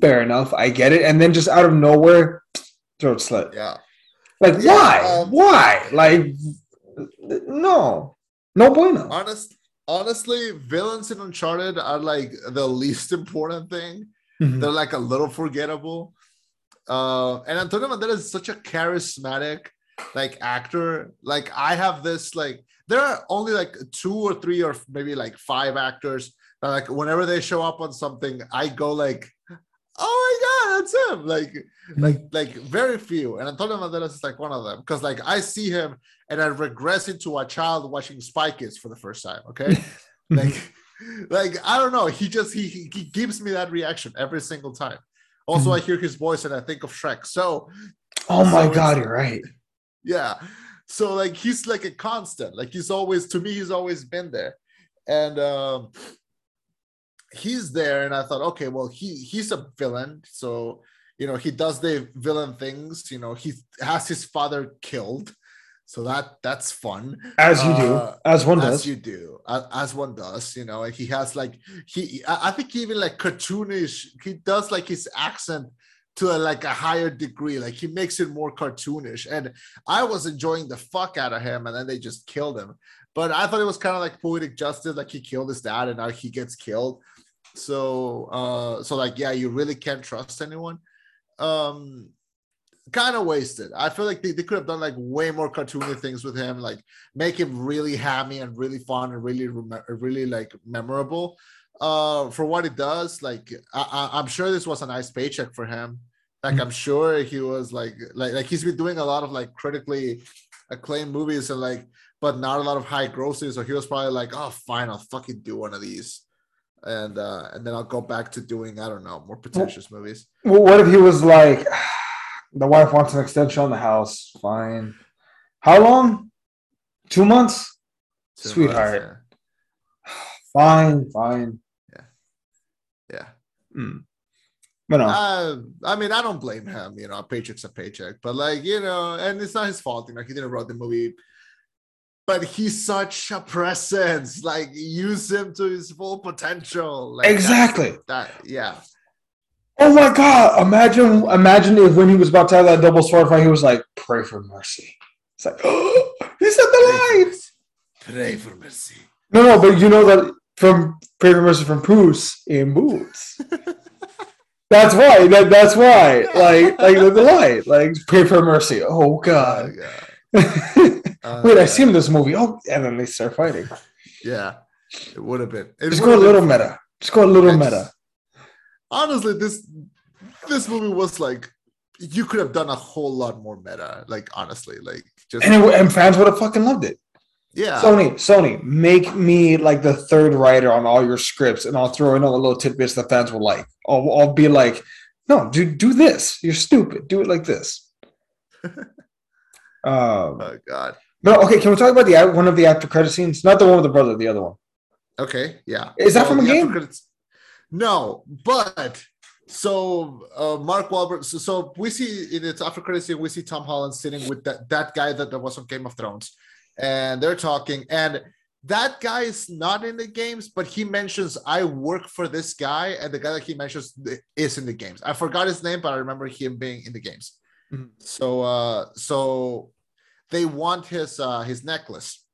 Fair enough. I get it. And then just out of nowhere throat slit. Yeah, like Yeah, why? um, why? Like no. No bueno. Honest, honestly, villains in Uncharted are like the least important thing. Mhm. They're like a little forgettable. Uh, and Antonio Banderas is such a charismatic like actor. Like I have this like there are only like two or three or maybe like five actors that like whenever they show up on something, I go like, oh my god, that's him. Like like like very few. And Antonio Banderas is like one of them because like I see him and I regress into a child watching Spy Kids for the first time. Okay, <laughs> like like I don't know. He just he he he gives me that reaction every single time. Also, I hear his voice and I think of Shrek. So oh my so god you're right. Yeah. So like he's like a constant. Like he's always to me he's always been there. And um he's there and i thought okay well he he's a villain. So you know he does the villain things. You know he has his father killed so that that's fun. As you do. Uh, as one as does. you do. As one does you know he has like he i I think even like cartoonish he does like his accent to a, like a higher degree. Like he makes it more cartoonish. And i was enjoying the fuck out of him and then they just killed him. But i thought it was kind of like poetic justice like he killed his dad and now he gets killed. So uh so like yeah you really can't trust anyone. Um kind of wasted. I feel like they, they could have done like way more cartoony things with him, like make him really hammy and really fun and really really like memorable. Uh, for what it does, like I, I, I'm sure this was a nice paycheck for him. Like I'm sure he was like like like he's been doing a lot of like critically acclaimed movies and like but not a lot of high grosses. So he was probably like, oh fine, I'll fucking do one of these. And uh and then I'll go back to doing, I don't know, more pretentious movies. Well, what if he was like, the wife wants an extension on the house? Fine. How long? Two months? So, Sweetheart. Fine, fine. Yeah. Mm. But no. Uh, I mean, I don't blame him. You know, a paycheck's a paycheck, but like you know, and it's not his fault. You know, he didn't write the movie, but he's such a presence. Like, use him to his full potential. Like, exactly. That yeah. Oh my god! Imagine, imagine if when he was about to have that double sword fight, he was like, "Pray for mercy." It's like, oh, <gasps> he said the lines. Pray for mercy. No, no, but you know that from "Pray for mercy" from Puss in Boots. <laughs> that's why. That, that's why. <laughs> Like, like the light. like "Pray for mercy." Oh Oh, god. God. <laughs> Uh, Wait, I seen this movie. Oh, and then they start fighting. Yeah, it would have been. It Just go a little meta. Just go a little meta. Honestly, this this movie was like you could have done a whole lot more meta. Like honestly, like just And, it, and fans would have fucking loved it. yeah. Sony, Sony, make me like the third writer on all your scripts, and I'll throw in all the little tidbits the fans will like. I'll, I'll be like, no, do do this. You're stupid. Do it like this. <laughs> um, oh God. no, okay. Can we talk about the one of the after credit scenes? Not the one with the brother, the other one. Okay. Yeah. Is that from a the game? credits- No, but so uh, Mark Wahlberg. So, so we see in its after credits scene, we see Tom Holland sitting with that that guy that, that was on Game of Thrones, and they're talking and. That guy is not in the games, but he mentions I work for this guy, and the guy that he mentions is in the games. I forgot his name, but I remember him being in the games. Mhm. So, uh, so they want his uh, his necklace,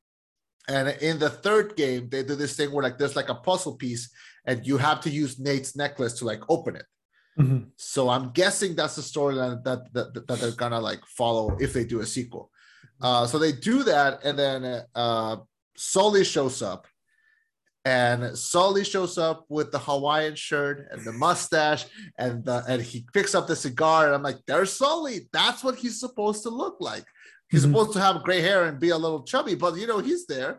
and in the third game, they do this thing where like there's like a puzzle piece, and you have to use Nate's necklace to like open it. Mhm. So I'm guessing that's the storyline that, that that they're gonna like follow if they do a sequel. Uh, so they do that, and then uh, Sully shows up, and Sully shows up with the Hawaiian shirt and the mustache, and the, and he picks up the cigar, and I'm like, "There's Sully. That's what he's supposed to look like. He's Mhm. supposed to have gray hair and be a little chubby, but you know he's there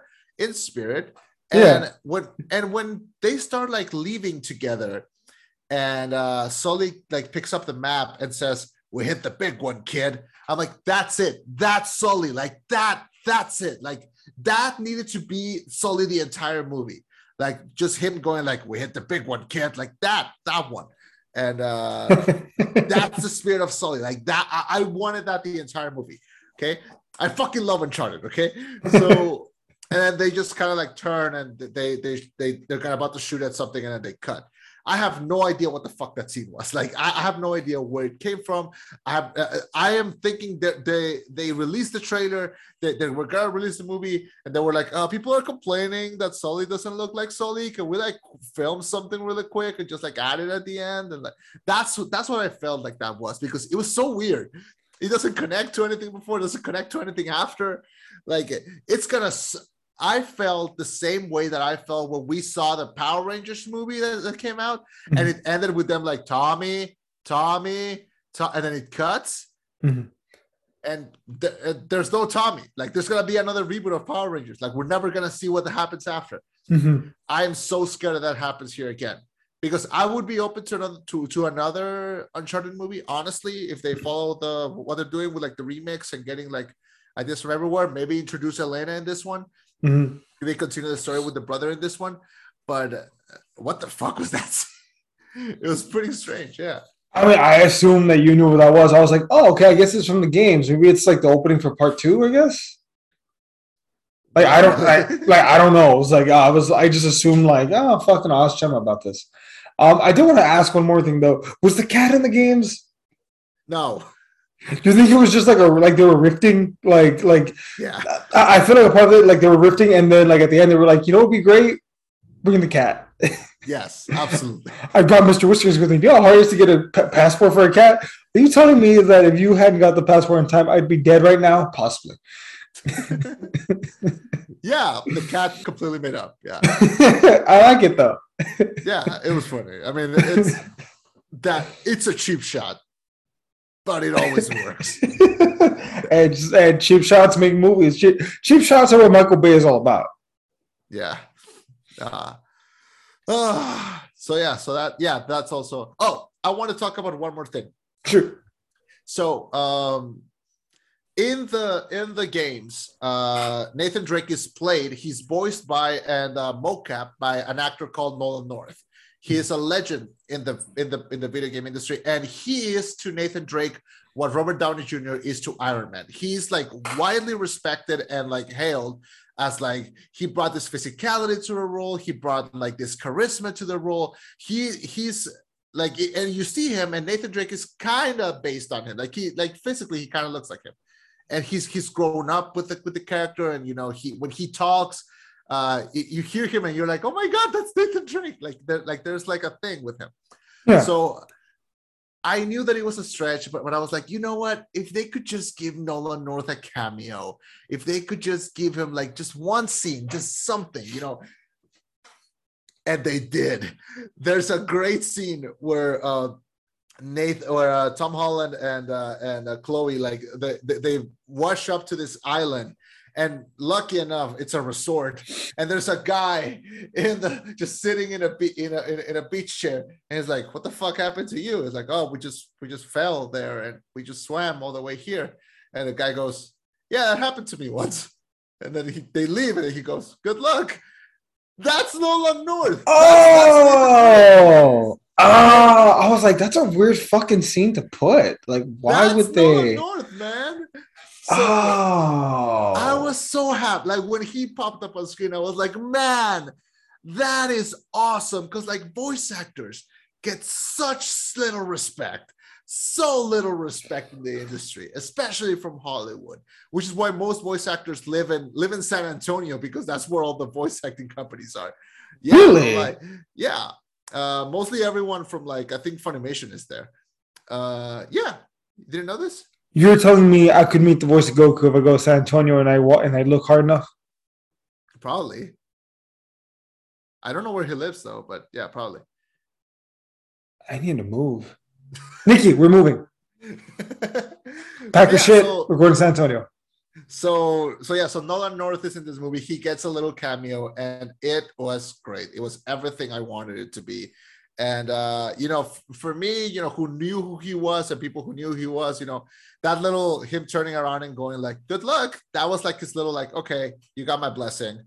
in spirit." Yeah. And when and when they start like leaving together, and uh Sully like picks up the map and says, "We hit the big one, kid." I'm like, "That's it. That's Sully. Like that. That's it. Like that needed to be Sully the entire movie. Like just him going like, "We hit the big one, kid." Like that. That one. And uh <laughs> that's the spirit of Sully. Like that. I, I wanted that the entire movie. Okay. I fucking love Uncharted. Okay. So and then they just kind of like turn and they they they they're kind of about to shoot at something and then they cut. I have no idea what the fuck that scene was. <laughs> Like I, I have no idea where it came from. I have uh, I am thinking that they they released the trailer. They, they were gonna release the movie and they were like, uh, people are complaining that Sully doesn't look like Sully. Can we like film something really quick and just like add it at the end? And like that's that's what I felt like that was because it was so weird. It doesn't connect to anything before, it doesn't connect to anything after. Like it's gonna. I felt the same way that I felt when we saw the Power Rangers movie that, that came out, and it ended with them like Tommy, Tommy, To- and then it cuts, Mhm. and th- there's no Tommy. Like there's gonna be another reboot of Power Rangers. Like we're never gonna see what happens after. Mhm. I am so scared that that happens here again because I would be open to another to, to another Uncharted movie. Honestly, if they follow the what they're doing with like the remix and getting like ideas from everywhere, maybe introduce Elena in this one. Mhm. Maybe continue the story with the brother in this one. But uh, what the fuck was that? <laughs> it was pretty strange. Yeah. I mean, I assume that you knew what that was. I was like, oh, okay, I guess it's from the games. Maybe it's like the opening for part two, I guess. Like I don't I, <laughs> like I don't know. It was like uh, I was I just assumed like oh fucking I'll ask Chema about this. Um, I do want to ask one more thing though. Was the cat in the games? No. Do you think it was just like a like they were rifting? Like like Yeah. I, I feel like a part of it like they were rifting, and then like at the end they were like, you know, it'd be great, bring the cat. <laughs> Yes. Absolutely. I got Mr. Whiskers with me. Do you know how hard it is to get a passport for a cat? Are you telling me that if you hadn't got the passport in time, I'd be dead right now? Possibly. <laughs> yeah. The cat completely made up. Yeah. <laughs> I like it though. Yeah. It was funny. I mean, it's that it's a cheap shot, but it always works. <laughs> and, and cheap shots make movies. Cheap, cheap shots are what Michael Bay is all about. Yeah. Uh, ah, so yeah, so that yeah, that's also. Oh, I want to talk about one more thing. Sure. So um in the in the games, uh Nathan Drake is played, he's voiced by and uh mocap by an actor called Nolan North. He is a legend in the in the in the video game industry, and he is to Nathan Drake what Robert Downey Jr. is to Iron Man. He's like widely respected and like hailed as like he brought this physicality to the role, he brought like this charisma to the role. He he's like and you see him and Nathan Drake is kind of based on him. Like he like physically he kind of looks like him. And he's he's grown up with the with the character and you know he when he talks uh you hear him and you're like, "Oh my god, that's Nathan Drake." Like there like there's like a thing with him. Yeah. So I knew that it was a stretch, but when I was like, you know what? If they could just give Nolan North a cameo, if they could just give him like just one scene, just something, you know. And they did. There's a great scene where uh Nathan or uh, Tom Holland and uh, and uh, Chloe like they they wash up to this island and lucky enough it's a resort and there's a guy in the just sitting in a in a in a beach chair and he's like what the fuck happened to you it's like oh we just we just fell there and we just swam all the way here and the guy goes yeah that happened to me once and then he, they leave and he goes good luck that's Nolan North. Oh, ah, I was like, that's a weird fucking scene to put. Like, why That's would Nolan they? North, man. So, Oh, I was so happy. Like when he popped up on screen, I was like, man, that is awesome. Because like voice actors get such little respect, so little respect in the industry, especially from Hollywood, which is why most voice actors live in live in San Antonio because that's where all the voice acting companies are. Yeah, Really? like, yeah. Uh, mostly everyone from like I think Funimation is there. Uh, yeah, you didn't know this? You're telling me I could meet the voice of Goku if I go to San Antonio and I walk and I look hard enough? Probably. I don't know where he lives though, but yeah, probably. I need to move. <laughs> Nikki, we're moving. <laughs> Pack your Yeah, shit. So, we're going to San Antonio. so, so yeah, so Nolan North is in this movie. He gets a little cameo, and it was great. It was everything I wanted it to be. And uh, you know, f- for me, you know, who knew who he was and people who knew who he was, you know, that little him turning around and going like, "Good luck." That was like his little like, "Okay, you got my blessing.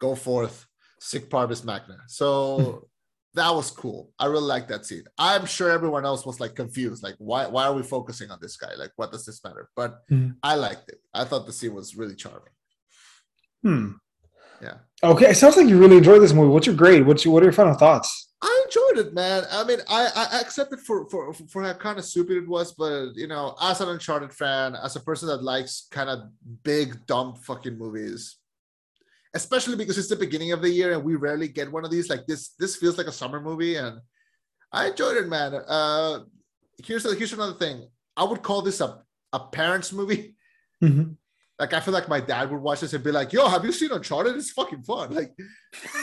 Go forth, sic parvis magna." So <laughs> that was cool. I really like that scene. I'm sure everyone else was like confused, like, why why are we focusing on this guy? Like, what does this matter? But Mhm. I liked it. I thought the scene was really charming. Hmm. Yeah. Okay. It sounds like you really enjoyed this movie. What's your grade? What's your, what are your final thoughts? I enjoyed it, man. I mean, I I accept it for for for how kind of stupid it was, but you know, as an Uncharted fan, as a person that likes kind of big dumb fucking movies, especially because it's the beginning of the year and we rarely get one of these. Like this, this feels like a summer movie, and I enjoyed it, man. Uh, here's a, here's another thing. I would call this a a parents movie. Mhm. Like I feel like my dad would watch this and be like, "Yo, have you seen Uncharted? It's fucking fun." Like,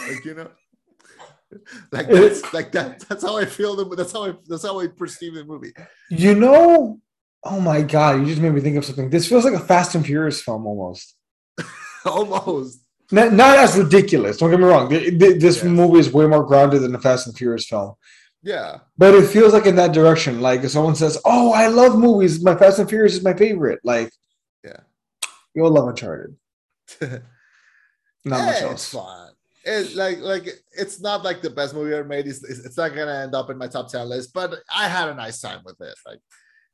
like you know, <laughs> like that's <laughs> like that. That's how I feel. The, that's how I. That's how I perceive the movie. You know, oh my God, you just made me think of something. This feels like a Fast and Furious film almost. <laughs> Almost. Not, not as ridiculous. Don't get me wrong. Th- th- This Yes. movie is way more grounded than a Fast and Furious film. Yeah. But it feels like in that direction. Like if someone says, "Oh, I love movies. My Fast and Furious is my favorite." Like, Yeah. you'll love Uncharted. Not much Yeah, else. It's. It like like it's not like the best movie ever made. It's, it's it's not gonna end up in my top ten list, but I had a nice time with it. Like,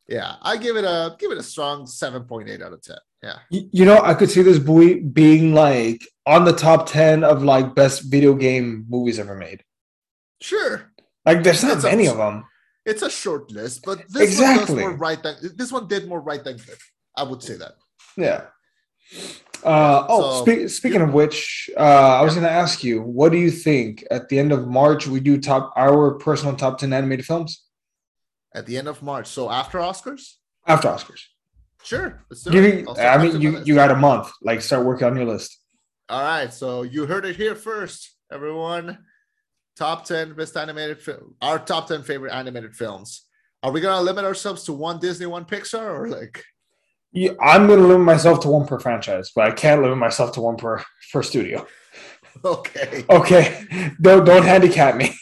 yeah, I give it a give it a strong seven point eight out of ten. Yeah. Y- You know, I could see this movie being like on the top ten of like best video game movies ever made. Sure. Like, there's not a- many of them. It's a short list, but this Exactly. one does more right than this one did more right than good. I would say that. Yeah. Uh, oh, So- spe- speaking of which, uh, I was going to ask you, what do you think at the end of March we do top our personal top ten animated films At the end of March, so after Oscars, after Oscars? sure. Let's do Give it. me, I'll start I mean, you you got a month. Like, start working on your list. All right, so you heard it here first, everyone. Top 10 best animated film, our top 10 favorite animated films. Are we gonna limit ourselves to one Disney, one Pixar, or like Yeah, I'm going to limit myself to one per franchise, but I can't limit myself to one per per studio. <laughs> okay? Okay, don't don't handicap me.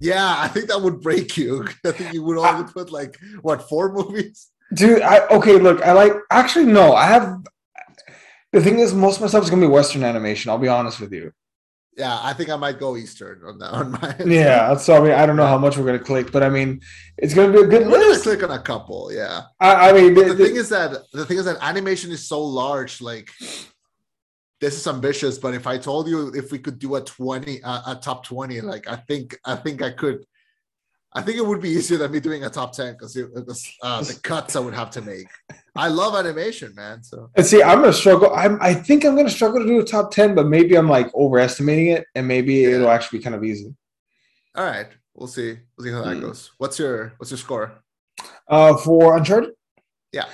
Yeah, I think that would break you. <laughs> I think you would only put like what four movies? Dude, I okay, look, I like actually no, I have the thing is most of my stuff is gonna be Western animation, I'll be honest with you. Yeah, I think I might go Eastern on that on my Yeah, so I mean I don't know how much we're gonna click, but I mean it's gonna be a good We're list. click on a couple, yeah. I, I mean But the, the thing is that the thing is that animation is so large, like this is ambitious, but if I told you if we could do a 20 uh, a top 20, like I think I think I could I think it would be easier than me doing a top 10 because uh, the cuts I would have to make. I love animation, man. So and see I'm gonna struggle. I'm I think I'm gonna struggle to do a top 10, but maybe I'm like overestimating it and maybe Yeah. it'll actually be kind of easy. all right. we'll see. We'll see how that Mm. goes. What's your what's your score? Uh, for Uncharted, Yeah.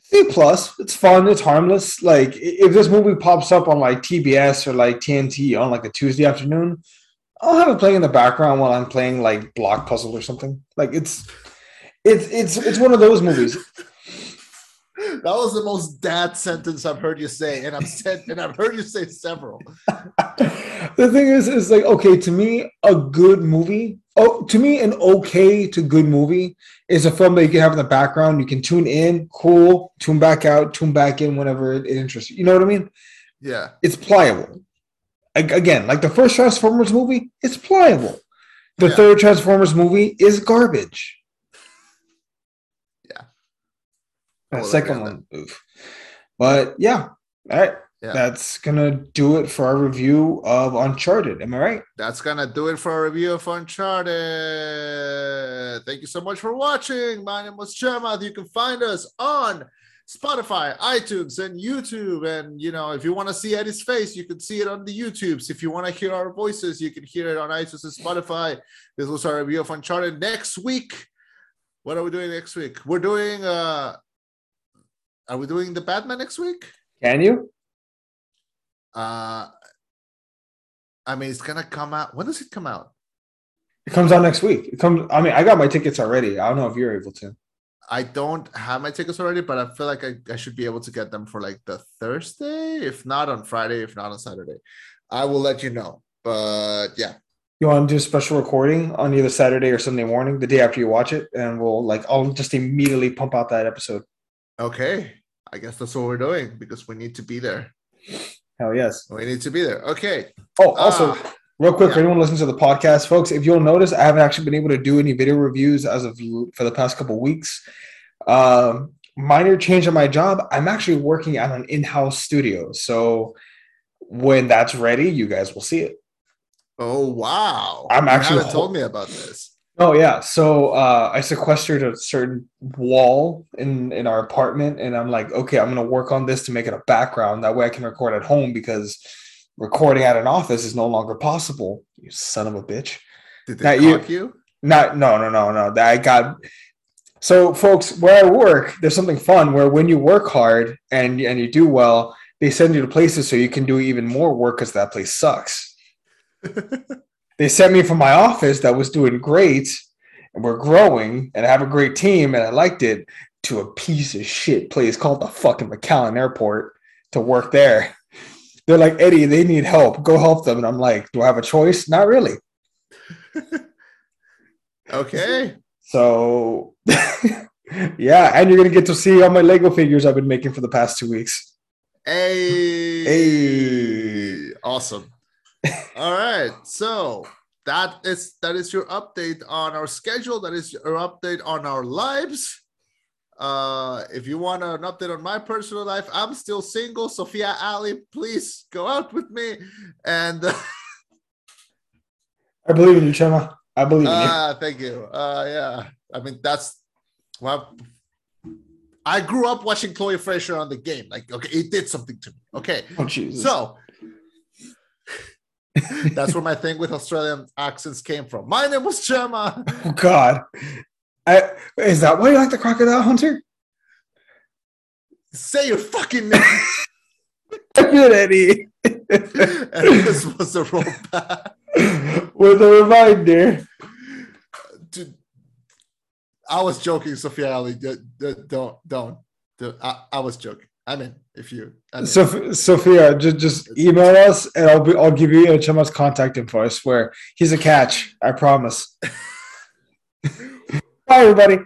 C plus. It's fun. It's harmless. Like if this movie pops up on like TBS or like TNT on like a Tuesday afternoon, I'll have it playing in the background while I'm playing like Block Puzzle or something. Like it's, it's it's it's one of those movies. <laughs> That was the most dad sentence I've heard you say, and I've said and I've heard you say several. <laughs> the thing is, is like okay to me, a good movie. Oh, to me, an okay to good movie is a film that you can have in the background. You can tune in, cool, tune back out, tune back in whenever it, it interests you. You know what I mean? Yeah. It's pliable. Ag- Again, like the first Transformers movie, it's pliable. The Yeah. third Transformers movie is garbage. Yeah. The second one, oof. But yeah, all right. Yeah. That's gonna do it for our review of Uncharted. Am I right? That's gonna do it for our review of Uncharted. Thank you so much for watching. My name was Chema. You can find us on Spotify, iTunes, and YouTube. And you know, if you want to see Eddie's face, you can see it on the YouTubes. If you want to hear our voices, you can hear it on iTunes and Spotify. This was our review of Uncharted. Next week, what are we doing next week? We're doing uh are we doing the Batman next week? Can you? Uh I mean it's gonna come out. When does it come out? It comes out next week. It comes. I mean, I got my tickets already. I don't know if you're able to. I don't have my tickets already, but I feel like I, I should be able to get them for like the Thursday, if not on Friday, if not on Saturday. I will let you know. But yeah, You want to do a special recording on either Saturday or Sunday morning, the day after you watch it, and we'll like I'll just immediately pump out that episode. okay. I guess that's what we're doing because we need to be there. Hell yes. We need to be there. Okay. Oh, also, Ah, real quick for anyone listening to the podcast, folks, if you'll notice, I haven't actually been able to do any video reviews as of for the past couple weeks. Um, minor change on my job. I'm actually working at an in-house studio, so when that's ready, you guys will see it. oh wow. I'm You actually haven't told me about this. Oh yeah, so uh, I sequestered a certain wall in in our apartment, and I'm like, okay, I'm gonna work on this to make it a background. That way, I can record at home because recording at an office is no longer possible. You son of a bitch! Did That they you- cock you? Not no no no no. That I got. So, folks, where I work, there's something fun where when you work hard and and you do well, they send you to places so you can do even more work because that place sucks. <laughs> they sent me from my office that was doing great and we're growing and I have a great team and I liked it to a piece of shit place called the fucking McAllen Airport to work there. They're like, Eddie, they need help. Go help them. And I'm like, do I have a choice? Not really. <laughs> okay. So, <laughs> yeah. And you're going to get to see all my Lego figures I've been making for the past two weeks. Hey. Hey. Awesome. All right. So that is that is your update on our schedule. That is your update on our lives. Uh, if you want an update on my personal life, I'm still single. Sophia Ali, please go out with me. And <laughs> I believe in you, Chema. I believe in you. uh, thank you. Uh, yeah. I mean, that's well. I grew up watching Chloe Frazer on the game. Like, okay, it did something to me. Okay. Oh. So that's where my thing with Australian accents came from. My name was Chema. <laughs> oh, God. I, is that why you like the crocodile hunter? Say your fucking name. <laughs> Good, Eddie. <laughs> and this was the roll back. With a reminder. Dude, I was joking, Sophia Ali. Don't, don't. do- I, I was joking. I mean, if you. I mean, Soph- Sophia, just, just email us and I'll be, I'll give you Chema's contact info. I swear. He's a catch. I promise. <laughs> Bye, everybody.